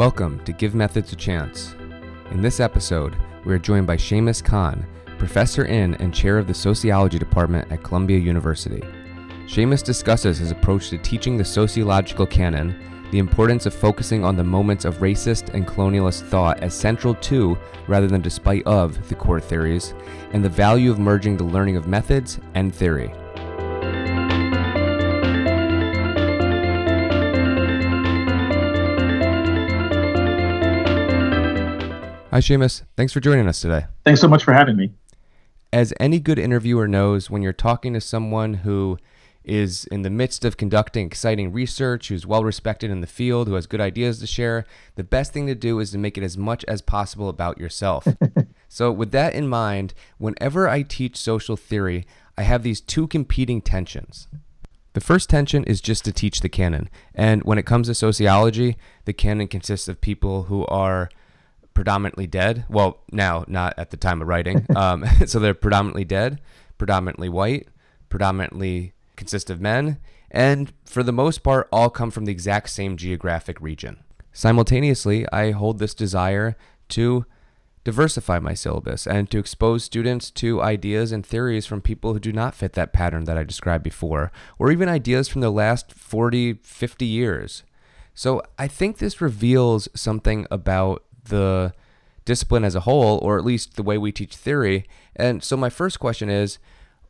Welcome to Give Methods a Chance. In this episode, we are joined by Shamus Khan, professor in and chair of the sociology department at Columbia University. Seamus discusses his approach to teaching the sociological canon, the importance of focusing on the moments of racist and colonialist thought as central to, rather than despite of, the core theories, and the value of merging the learning of methods and theory. Hi, Shamus. Thanks for joining us today. Thanks so much for having me. As any good interviewer knows, when you're talking to someone who is in the midst of conducting exciting research, who's well respected in the field, who has good ideas to share, the best thing to do is to make it as much as possible about yourself. so, with that in mind, whenever I teach social theory, I have these two competing tensions. The first tension is just to teach the canon. And when it comes to sociology, the canon consists of people who are predominantly dead. Well, now, not at the time of writing. Um, so they're predominantly dead, predominantly white, predominantly consist of men, and for the most part, all come from the exact same geographic region. Simultaneously, I hold this desire to diversify my syllabus and to expose students to ideas and theories from people who do not fit that pattern that I described before, or even ideas from the last 40, 50 years. So I think this reveals something about the discipline as a whole, or at least the way we teach theory. And so, my first question is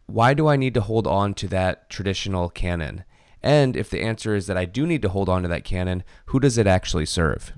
why do I need to hold on to that traditional canon? And if the answer is that I do need to hold on to that canon, who does it actually serve?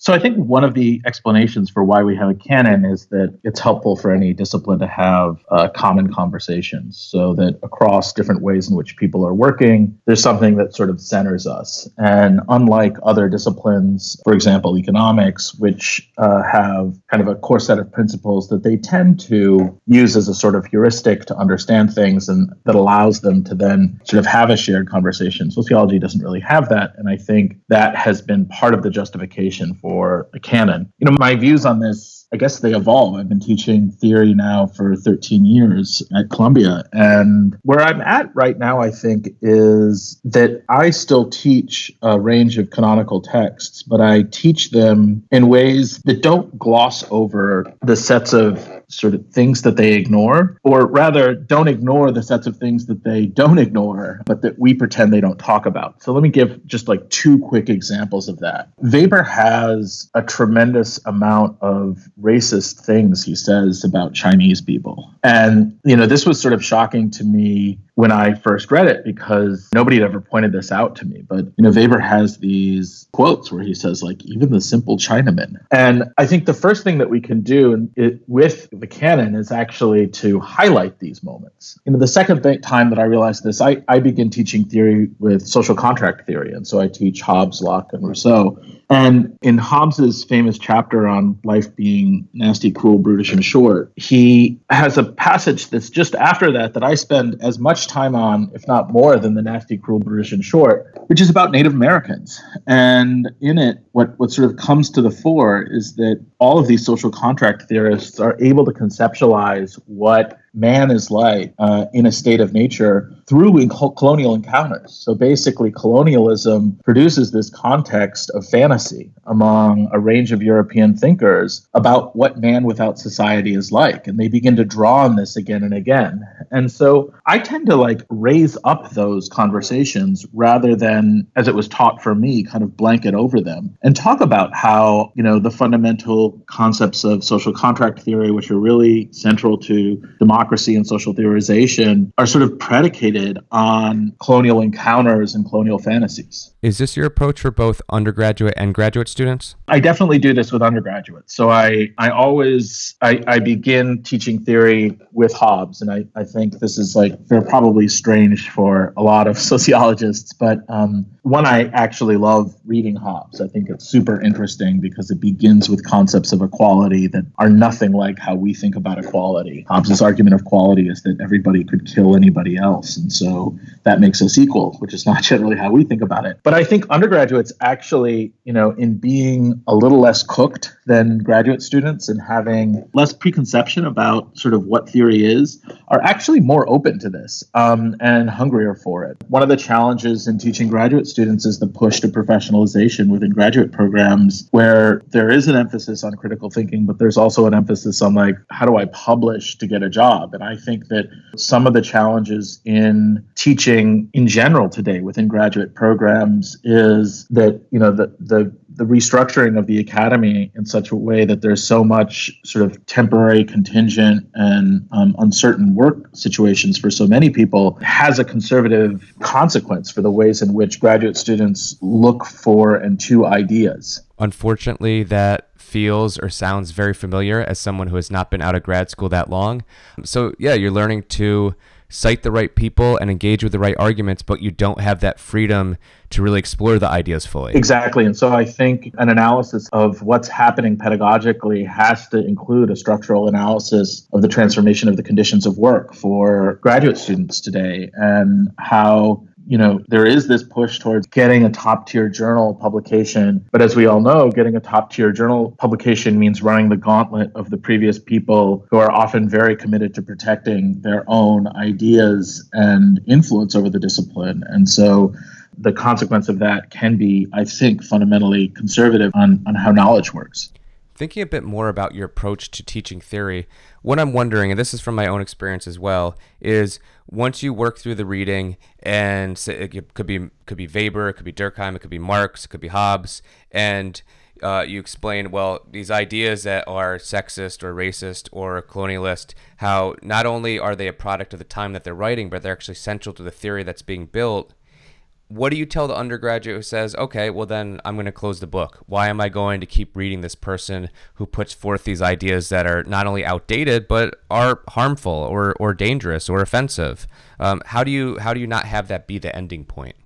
So I think one of the explanations for why we have a canon is that it's helpful for any discipline to have uh, common conversations so that across different ways in which people are working, there's something that sort of centers us. And unlike other disciplines, for example, economics, which uh, have kind of a core set of principles that they tend to use as a sort of heuristic to understand things and that allows them to then sort of have a shared conversation. Sociology doesn't really have that. And I think that has been part of the justification for for a canon. You know, my views on this, I guess they evolve. I've been teaching theory now for 13 years at Columbia. And where I'm at right now, I think, is that I still teach a range of canonical texts, but I teach them in ways that don't gloss over the sets of sort of things that they ignore, or rather, don't ignore the sets of things that they don't ignore, but that we pretend they don't talk about. So let me give just like two quick examples of that. Weber has a tremendous amount of racist things he says about Chinese people. And, you know, this was sort of shocking to me when I first read it because nobody had ever pointed this out to me. But you know, Weber has these quotes where he says, like, even the simple Chinaman. And I think the first thing that we can do it, with the canon is actually to highlight these moments. You know, the second time that I realized this, I, I begin teaching theory with social contract theory. And so I teach Hobbes, Locke, and Rousseau. And in Hobbes's famous chapter on life being nasty, cruel, brutish, and short, he has a passage that's just after that that I spend as much time on, if not more, than the nasty, cruel, brutish, and short, which is about Native Americans. And in it, what, what sort of comes to the fore is that all of these social contract theorists are able to conceptualize what man is like uh, in a state of nature through in colonial encounters. So basically, colonialism produces this context of fantasy among a range of European thinkers about what man without society is like. And they begin to draw on this again and again. And so I tend to like raise up those conversations rather than, as it was taught for me, kind of blanket over them and talk about how, you know, the fundamental concepts of social contract theory, which are really central to democracy and social theorization, are sort of predicated on colonial encounters and colonial fantasies. Is this your approach for both undergraduate and graduate students? I definitely do this with undergraduates. So I, I always I, I begin teaching theory with Hobbes, and I, I think this is like they're probably strange for a lot of sociologists, but um, one I actually love reading Hobbes. I think it's super interesting because it begins with concepts of equality that are nothing like how we think about equality. Hobbes's argument of equality is that everybody could kill anybody else, and so that makes us equal, which is not generally how we think about it. But I think undergraduates actually, you know, in being a little less cooked than graduate students and having less preconception about sort of what theory is, are actually more open to this um, and hungrier for it. One of the challenges in teaching graduate students is the push to professionalization within graduate programs, where there is an emphasis on critical thinking, but there's also an emphasis on like, how do I publish to get a job? And I think that some of the challenges in teaching in general today within graduate programs is that, you know, the, the the restructuring of the academy in such a way that there's so much sort of temporary, contingent, and um, uncertain work situations for so many people has a conservative consequence for the ways in which graduate students look for and to ideas. Unfortunately, that feels or sounds very familiar as someone who has not been out of grad school that long. So, yeah, you're learning to cite the right people and engage with the right arguments, but you don't have that freedom to really explore the ideas fully. Exactly. And so I think an analysis of what's happening pedagogically has to include a structural analysis of the transformation of the conditions of work for graduate students today and how you know, there is this push towards getting a top tier journal publication. But as we all know, getting a top tier journal publication means running the gauntlet of the previous people who are often very committed to protecting their own ideas and influence over the discipline. And so the consequence of that can be, I think, fundamentally conservative on, on how knowledge works. Thinking a bit more about your approach to teaching theory, what I'm wondering, and this is from my own experience as well, is once you work through the reading, and it could be could be Weber, it could be Durkheim, it could be Marx, it could be Hobbes, and uh, you explain well these ideas that are sexist or racist or colonialist, how not only are they a product of the time that they're writing, but they're actually central to the theory that's being built what do you tell the undergraduate who says, okay, well, then I'm going to close the book? Why am I going to keep reading this person who puts forth these ideas that are not only outdated, but are harmful or, or dangerous or offensive? Um, how, do you, how do you not have that be the ending point?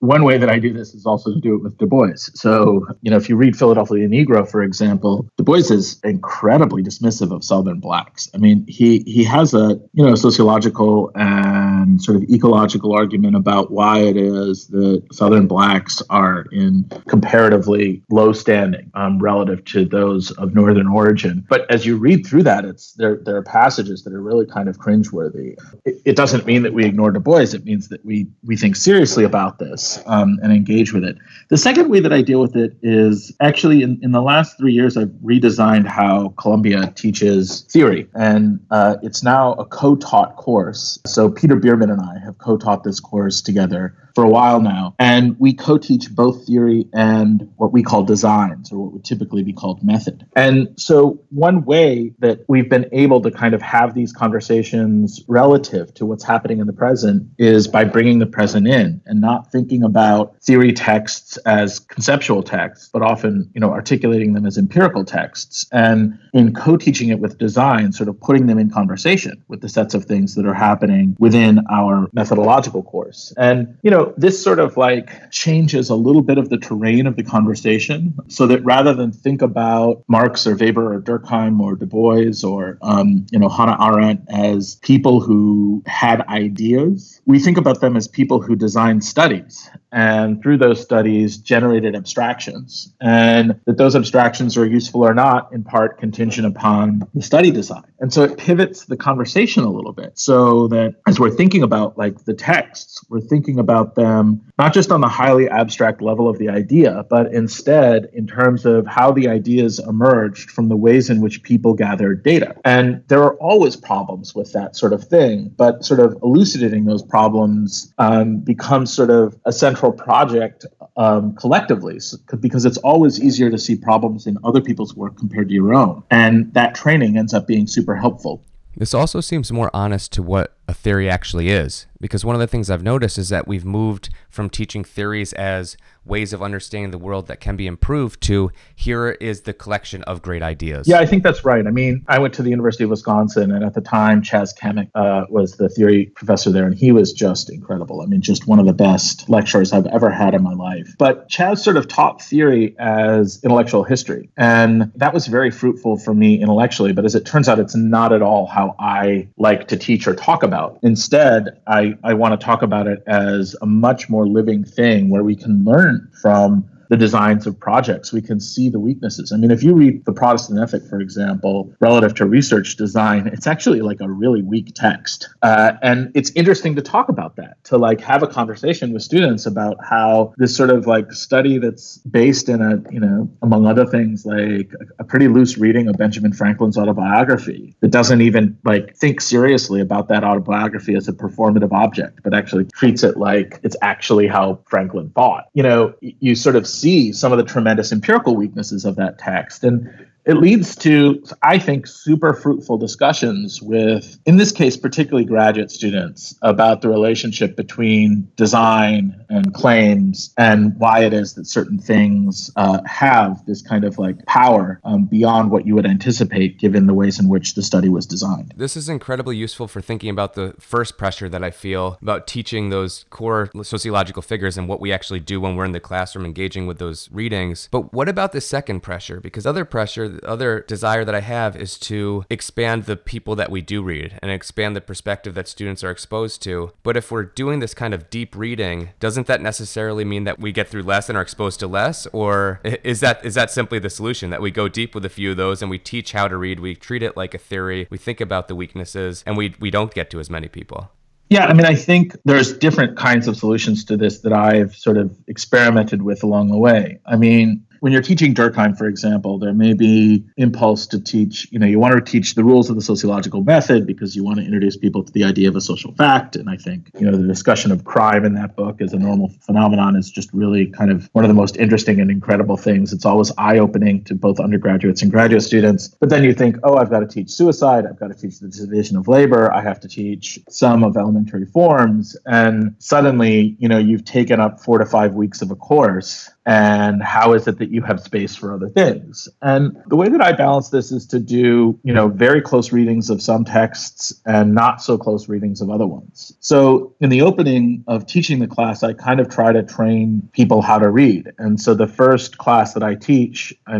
One way that I do this is also to do it with Du Bois. So, you know, if you read Philadelphia Negro, for example, Du Bois is incredibly dismissive of Southern blacks. I mean, he he has a you know sociological and sort of ecological argument about why it is that Southern blacks are in comparatively low standing um, relative to those of Northern origin. But as you read through that, it's there there are passages that are really kind of cringeworthy. It, it doesn't mean that we ignore Du Bois. It means that we we think seriously about this um, and engage with it. The second way that I deal with it is actually in, in the last three years, I've redesigned how Columbia teaches theory. And uh, it's now a co taught course. So Peter Bearman and I have co taught this course together for a while now. And we co teach both theory and what we call designs, or what would typically be called method. And so, one way that we've been able to kind of have these conversations relative to what's happening in the present is by bringing the present in and not thinking about theory texts as conceptual texts, but often, you know, articulating them as empirical texts. And in co teaching it with design, sort of putting them in conversation with the sets of things that are happening within our methodological course. And, you know, this sort of like changes a little bit of the terrain of the conversation so that rather than think about Marx or Weber or Durkheim or Du Bois or, um, you know, Hannah Arendt as people who had ideas, we think about them as people who designed studies and through those studies generated abstractions. And that those abstractions are useful or not in part contingent upon the study design. And so it pivots the conversation a little bit so that as we're thinking about like the texts we're thinking about them not just on the highly abstract level of the idea but instead in terms of how the ideas emerged from the ways in which people gathered data. And there are always problems with that sort of thing but sort of elucidating those problems um, becomes sort of a central central project um, collectively so, because it's always easier to see problems in other people's work compared to your own. And that training ends up being super helpful. This also seems more honest to what a theory actually is. Because one of the things I've noticed is that we've moved from teaching theories as ways of understanding the world that can be improved to here is the collection of great ideas. Yeah, I think that's right. I mean, I went to the University of Wisconsin, and at the time, Chaz Camic uh, was the theory professor there, and he was just incredible. I mean, just one of the best lecturers I've ever had in my life. But Chaz sort of taught theory as intellectual history, and that was very fruitful for me intellectually. But as it turns out, it's not at all how I like to teach or talk about. Instead, I, I want to talk about it as a much more living thing where we can learn from the designs of projects. We can see the weaknesses. I mean, if you read the Protestant ethic, for example, relative to research design, it's actually like a really weak text. Uh, and it's interesting to talk about that, to like have a conversation with students about how this sort of like study that's based in a, you know, among other things, like a pretty loose reading of Benjamin Franklin's autobiography that doesn't even like think seriously about that autobiography as a performative object, but actually treats it like it's actually how Franklin thought. You know, you sort of see some of the tremendous empirical weaknesses of that text. And it leads to, I think, super fruitful discussions with, in this case, particularly graduate students about the relationship between design and claims and why it is that certain things uh, have this kind of like power um, beyond what you would anticipate given the ways in which the study was designed. This is incredibly useful for thinking about the first pressure that I feel about teaching those core sociological figures and what we actually do when we're in the classroom engaging with those readings. But what about the second pressure? Because other pressure, the other desire that I have is to expand the people that we do read and expand the perspective that students are exposed to. But if we're doing this kind of deep reading, doesn't that necessarily mean that we get through less and are exposed to less? Or is that is that simply the solution that we go deep with a few of those and we teach how to read, we treat it like a theory, we think about the weaknesses, and we we don't get to as many people? Yeah, I mean, I think there's different kinds of solutions to this that I've sort of experimented with along the way. I mean, when you're teaching Durkheim, for example, there may be impulse to teach, you know, you want to teach the rules of the sociological method because you want to introduce people to the idea of a social fact. And I think, you know, the discussion of crime in that book as a normal phenomenon is just really kind of one of the most interesting and incredible things. It's always eye opening to both undergraduates and graduate students. But then you think, oh, I've got to teach suicide. I've got to teach the division of labor. I have to teach some of elementary forms. And suddenly, you know, you've taken up four to five weeks of a course and how is it that you have space for other things? And the way that i balance this is to do you know very close readings of some texts and not so close readings of other ones. So in the opening of teaching the class i kind of try to train people how to read. And so the first class that i teach i,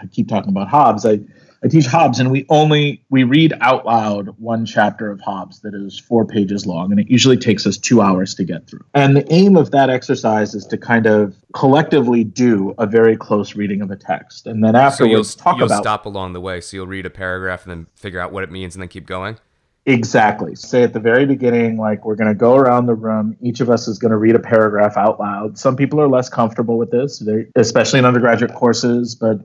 I keep talking about hobbes i I teach Hobbes, and we only we read out loud one chapter of Hobbes that is four pages long, and it usually takes us two hours to get through. And the aim of that exercise is to kind of collectively do a very close reading of a text, and then afterwards so you'll, talk you'll about. stop along the way, so you'll read a paragraph and then figure out what it means, and then keep going. Exactly. Say at the very beginning, like we're going to go around the room. Each of us is going to read a paragraph out loud. Some people are less comfortable with this, especially in undergraduate courses, but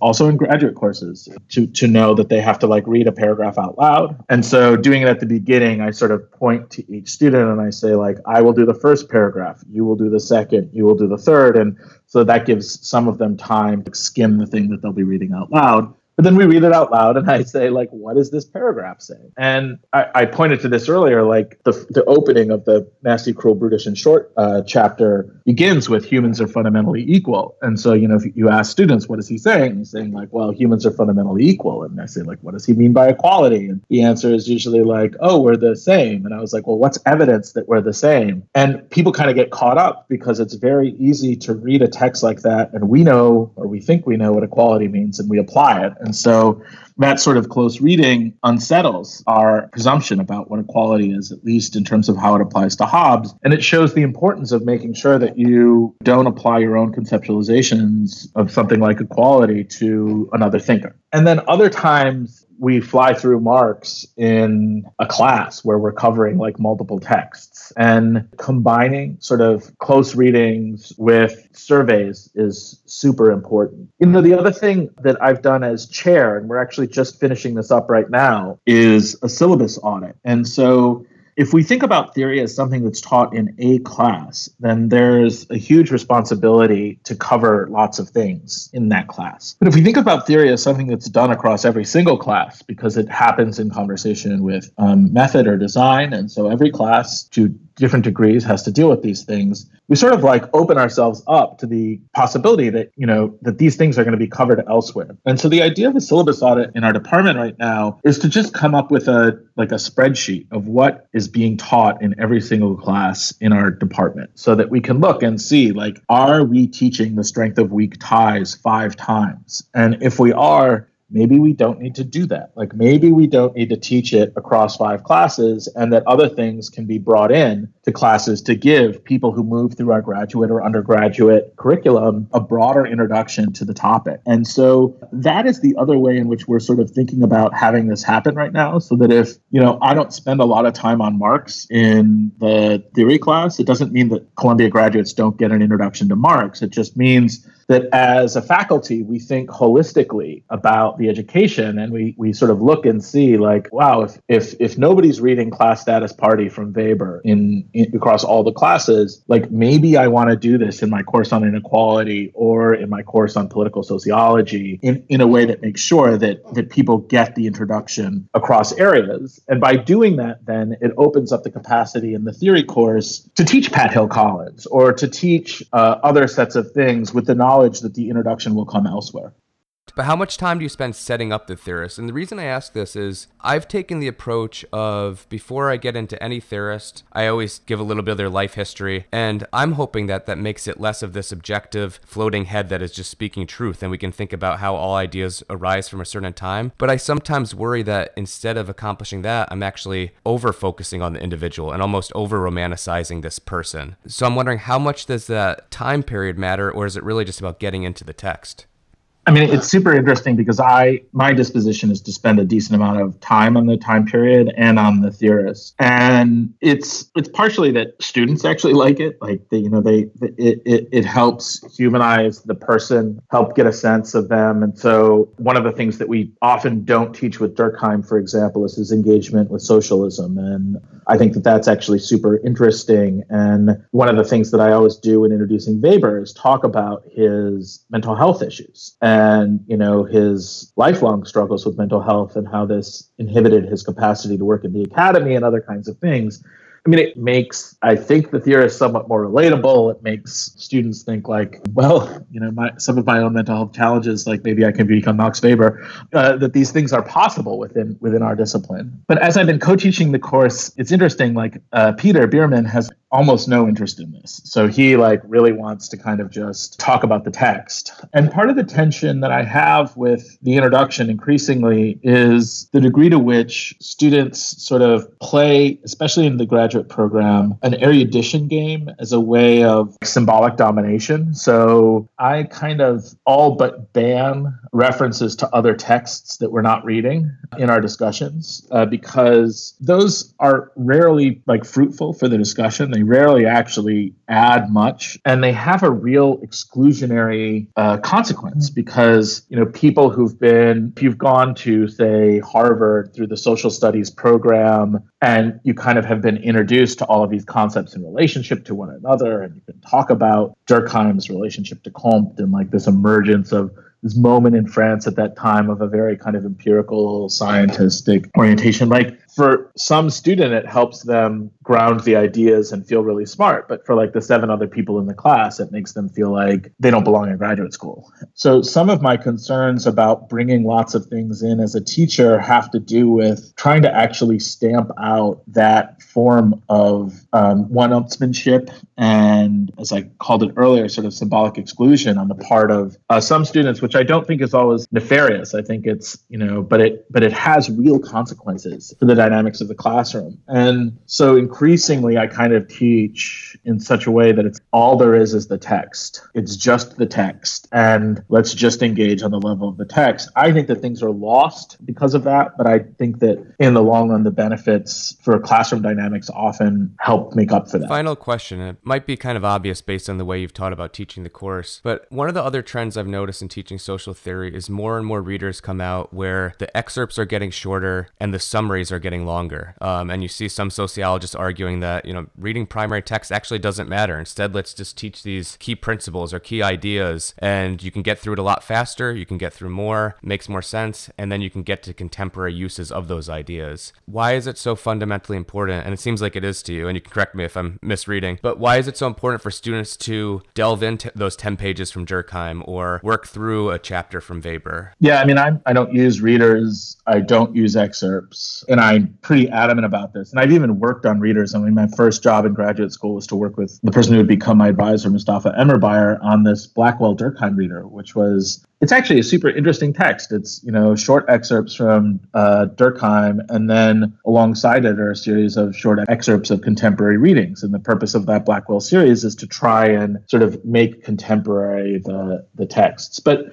also in graduate courses, to, to know that they have to like read a paragraph out loud. And so, doing it at the beginning, I sort of point to each student and I say, like, I will do the first paragraph, you will do the second, you will do the third. And so that gives some of them time to skim the thing that they'll be reading out loud. But then we read it out loud, and I say, like, what does this paragraph say? And I, I pointed to this earlier, like the, the opening of the nasty, cruel, brutish, and short uh, chapter begins with humans are fundamentally equal. And so, you know, if you ask students, what is he saying? He's saying, like, well, humans are fundamentally equal. And I say, like, what does he mean by equality? And the answer is usually like, oh, we're the same. And I was like, well, what's evidence that we're the same? And people kind of get caught up because it's very easy to read a text like that, and we know, or we think we know what equality means, and we apply it. And and so that sort of close reading unsettles our presumption about what equality is, at least in terms of how it applies to Hobbes. And it shows the importance of making sure that you don't apply your own conceptualizations of something like equality to another thinker. And then other times, we fly through Marx in a class where we're covering like multiple texts and combining sort of close readings with surveys is super important. You know, the other thing that I've done as chair, and we're actually just finishing this up right now, is a syllabus audit. And so if we think about theory as something that's taught in a class, then there's a huge responsibility to cover lots of things in that class. But if we think about theory as something that's done across every single class, because it happens in conversation with um, method or design, and so every class to different degrees has to deal with these things we sort of like open ourselves up to the possibility that you know that these things are going to be covered elsewhere. And so the idea of a syllabus audit in our department right now is to just come up with a like a spreadsheet of what is being taught in every single class in our department so that we can look and see like are we teaching the strength of weak ties five times? And if we are maybe we don't need to do that. Like maybe we don't need to teach it across five classes and that other things can be brought in to classes to give people who move through our graduate or undergraduate curriculum a broader introduction to the topic. And so that is the other way in which we're sort of thinking about having this happen right now so that if, you know, I don't spend a lot of time on Marx in the theory class, it doesn't mean that Columbia graduates don't get an introduction to Marx. It just means that as a faculty, we think holistically about the education and we, we sort of look and see like, wow, if, if, if nobody's reading class status party from Weber in, in across all the classes, like maybe I want to do this in my course on inequality or in my course on political sociology in, in a way that makes sure that, that people get the introduction across areas. And by doing that, then it opens up the capacity in the theory course to teach Pat Hill Collins or to teach uh, other sets of things with the knowledge knowledge that the introduction will come elsewhere. But how much time do you spend setting up the theorist? And the reason I ask this is I've taken the approach of before I get into any theorist, I always give a little bit of their life history. And I'm hoping that that makes it less of this objective floating head that is just speaking truth. And we can think about how all ideas arise from a certain time. But I sometimes worry that instead of accomplishing that, I'm actually over focusing on the individual and almost over romanticizing this person. So I'm wondering how much does that time period matter, or is it really just about getting into the text? I mean, it's super interesting because I my disposition is to spend a decent amount of time on the time period and on the theorists, and it's it's partially that students actually like it, like they, you know they it, it it helps humanize the person, help get a sense of them, and so one of the things that we often don't teach with Durkheim, for example, is his engagement with socialism, and I think that that's actually super interesting. And one of the things that I always do in introducing Weber is talk about his mental health issues and you know his lifelong struggles with mental health and how this inhibited his capacity to work in the academy and other kinds of things I mean, it makes, I think, the theorist somewhat more relatable. It makes students think, like, well, you know, my, some of my own mental health challenges, like maybe I can become Max Weber, uh, that these things are possible within within our discipline. But as I've been co-teaching the course, it's interesting. Like uh, Peter Bearman has almost no interest in this, so he like really wants to kind of just talk about the text. And part of the tension that I have with the introduction increasingly is the degree to which students sort of play, especially in the graduate program an erudition game as a way of symbolic domination. So I kind of all but ban references to other texts that we're not reading in our discussions uh, because those are rarely like fruitful for the discussion. They rarely actually add much, and they have a real exclusionary uh, consequence because you know people who've been if you've gone to say Harvard through the social studies program and you kind of have been introduced to all of these concepts in relationship to one another and you can talk about durkheim's relationship to comte and like this emergence of this moment in france at that time of a very kind of empirical scientific orientation like for some student it helps them ground the ideas and feel really smart but for like the seven other people in the class it makes them feel like they don't belong in graduate school. So some of my concerns about bringing lots of things in as a teacher have to do with trying to actually stamp out that form of um, one-upsmanship and as i called it earlier sort of symbolic exclusion on the part of uh, some students which i don't think is always nefarious. I think it's you know but it but it has real consequences for the dynamics of the classroom. And so increasingly, I kind of teach in such a way that it's all there is is the text. It's just the text. And let's just engage on the level of the text. I think that things are lost because of that, but I think that in the long run, the benefits for classroom dynamics often help make up for that. Final question. It might be kind of obvious based on the way you've taught about teaching the course, but one of the other trends I've noticed in teaching social theory is more and more readers come out where the excerpts are getting shorter and the summaries are getting getting longer. Um, and you see some sociologists arguing that, you know, reading primary text actually doesn't matter. Instead, let's just teach these key principles or key ideas, and you can get through it a lot faster. You can get through more, makes more sense, and then you can get to contemporary uses of those ideas. Why is it so fundamentally important? And it seems like it is to you, and you can correct me if I'm misreading, but why is it so important for students to delve into those 10 pages from Durkheim or work through a chapter from Weber? Yeah, I mean, I, I don't use readers, I don't use excerpts, and I I'm pretty adamant about this. And I've even worked on readers. I mean, my first job in graduate school was to work with the person who would become my advisor, Mustafa Emirbayer, on this Blackwell Durkheim reader, which was it's actually a super interesting text. It's you know short excerpts from uh, Durkheim, and then alongside it are a series of short excerpts of contemporary readings. And the purpose of that Blackwell series is to try and sort of make contemporary the the texts. But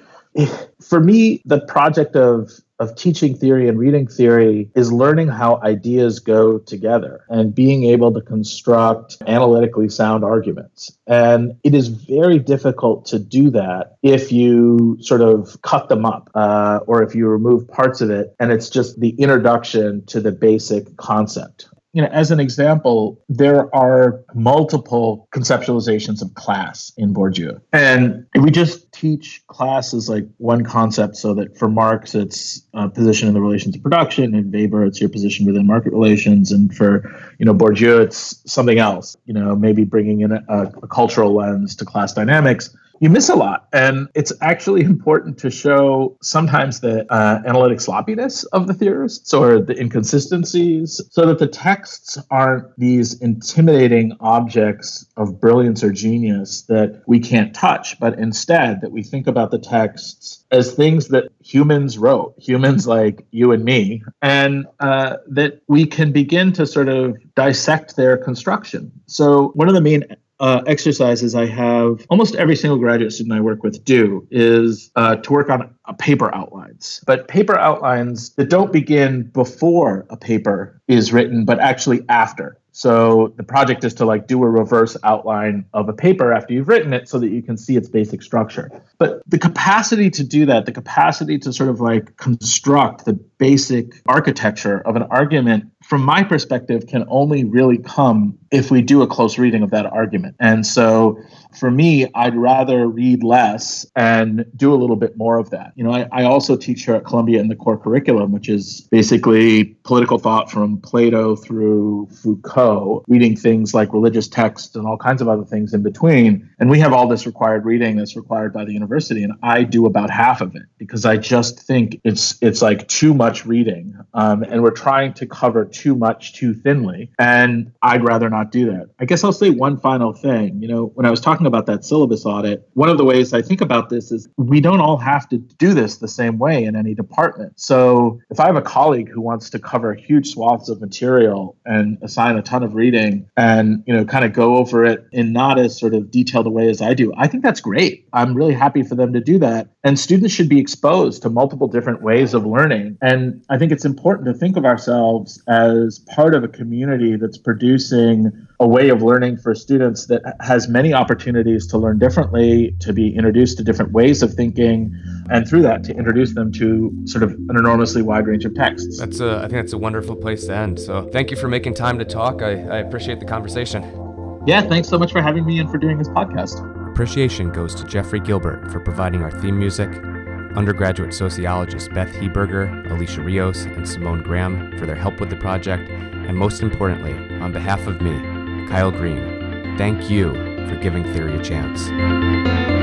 for me, the project of of teaching theory and reading theory is learning how ideas go together and being able to construct analytically sound arguments. And it is very difficult to do that if you sort of cut them up uh, or if you remove parts of it and it's just the introduction to the basic concept you know, as an example, there are multiple conceptualizations of class in Bourdieu. And we just teach class as like one concept so that for Marx, it's a position in the relations of production, and Weber, it's your position within market relations. And for, you know, Bourdieu, it's something else, you know, maybe bringing in a, a cultural lens to class dynamics you miss a lot. And it's actually important to show sometimes the uh, analytic sloppiness of the theorists or the inconsistencies so that the texts aren't these intimidating objects of brilliance or genius that we can't touch, but instead that we think about the texts as things that humans wrote, humans like you and me, and uh, that we can begin to sort of dissect their construction. So, one of the main uh, exercises I have almost every single graduate student I work with do is uh, to work on uh, paper outlines. But paper outlines that don't begin before a paper is written, but actually after. So the project is to like do a reverse outline of a paper after you've written it so that you can see its basic structure. But the capacity to do that, the capacity to sort of like construct the basic architecture of an argument from my perspective can only really come if we do a close reading of that argument. And so for me, I'd rather read less and do a little bit more of that. You know, I, I also teach here at Columbia in the core curriculum, which is basically political thought from Plato through Foucault, reading things like religious texts and all kinds of other things in between. And we have all this required reading that's required by the university, and I do about half of it because I just think it's it's like too much reading, um, and we're trying to cover too much too thinly. And I'd rather not do that. I guess I'll say one final thing. You know, when I was talking about that syllabus audit, one of the ways I think about this is we don't all have to do this the same way in any department. So if I have a colleague who wants to cover huge swaths of material and assign a ton of reading and, you know, kind of go over it in not as sort of detailed a way as I do, I think that's great. I'm really happy for them to do that. And students should be exposed to multiple different ways of learning. And I think it's important to think of ourselves as part of a community that's producing a way of learning for students that has many opportunities to learn differently, to be introduced to different ways of thinking, and through that to introduce them to sort of an enormously wide range of texts. That's a, I think that's a wonderful place to end. So thank you for making time to talk. I, I appreciate the conversation. Yeah, thanks so much for having me and for doing this podcast. Appreciation goes to Jeffrey Gilbert for providing our theme music, undergraduate sociologists Beth Heberger, Alicia Rios, and Simone Graham for their help with the project, and most importantly, on behalf of me, Kyle Green, thank you for giving theory a chance.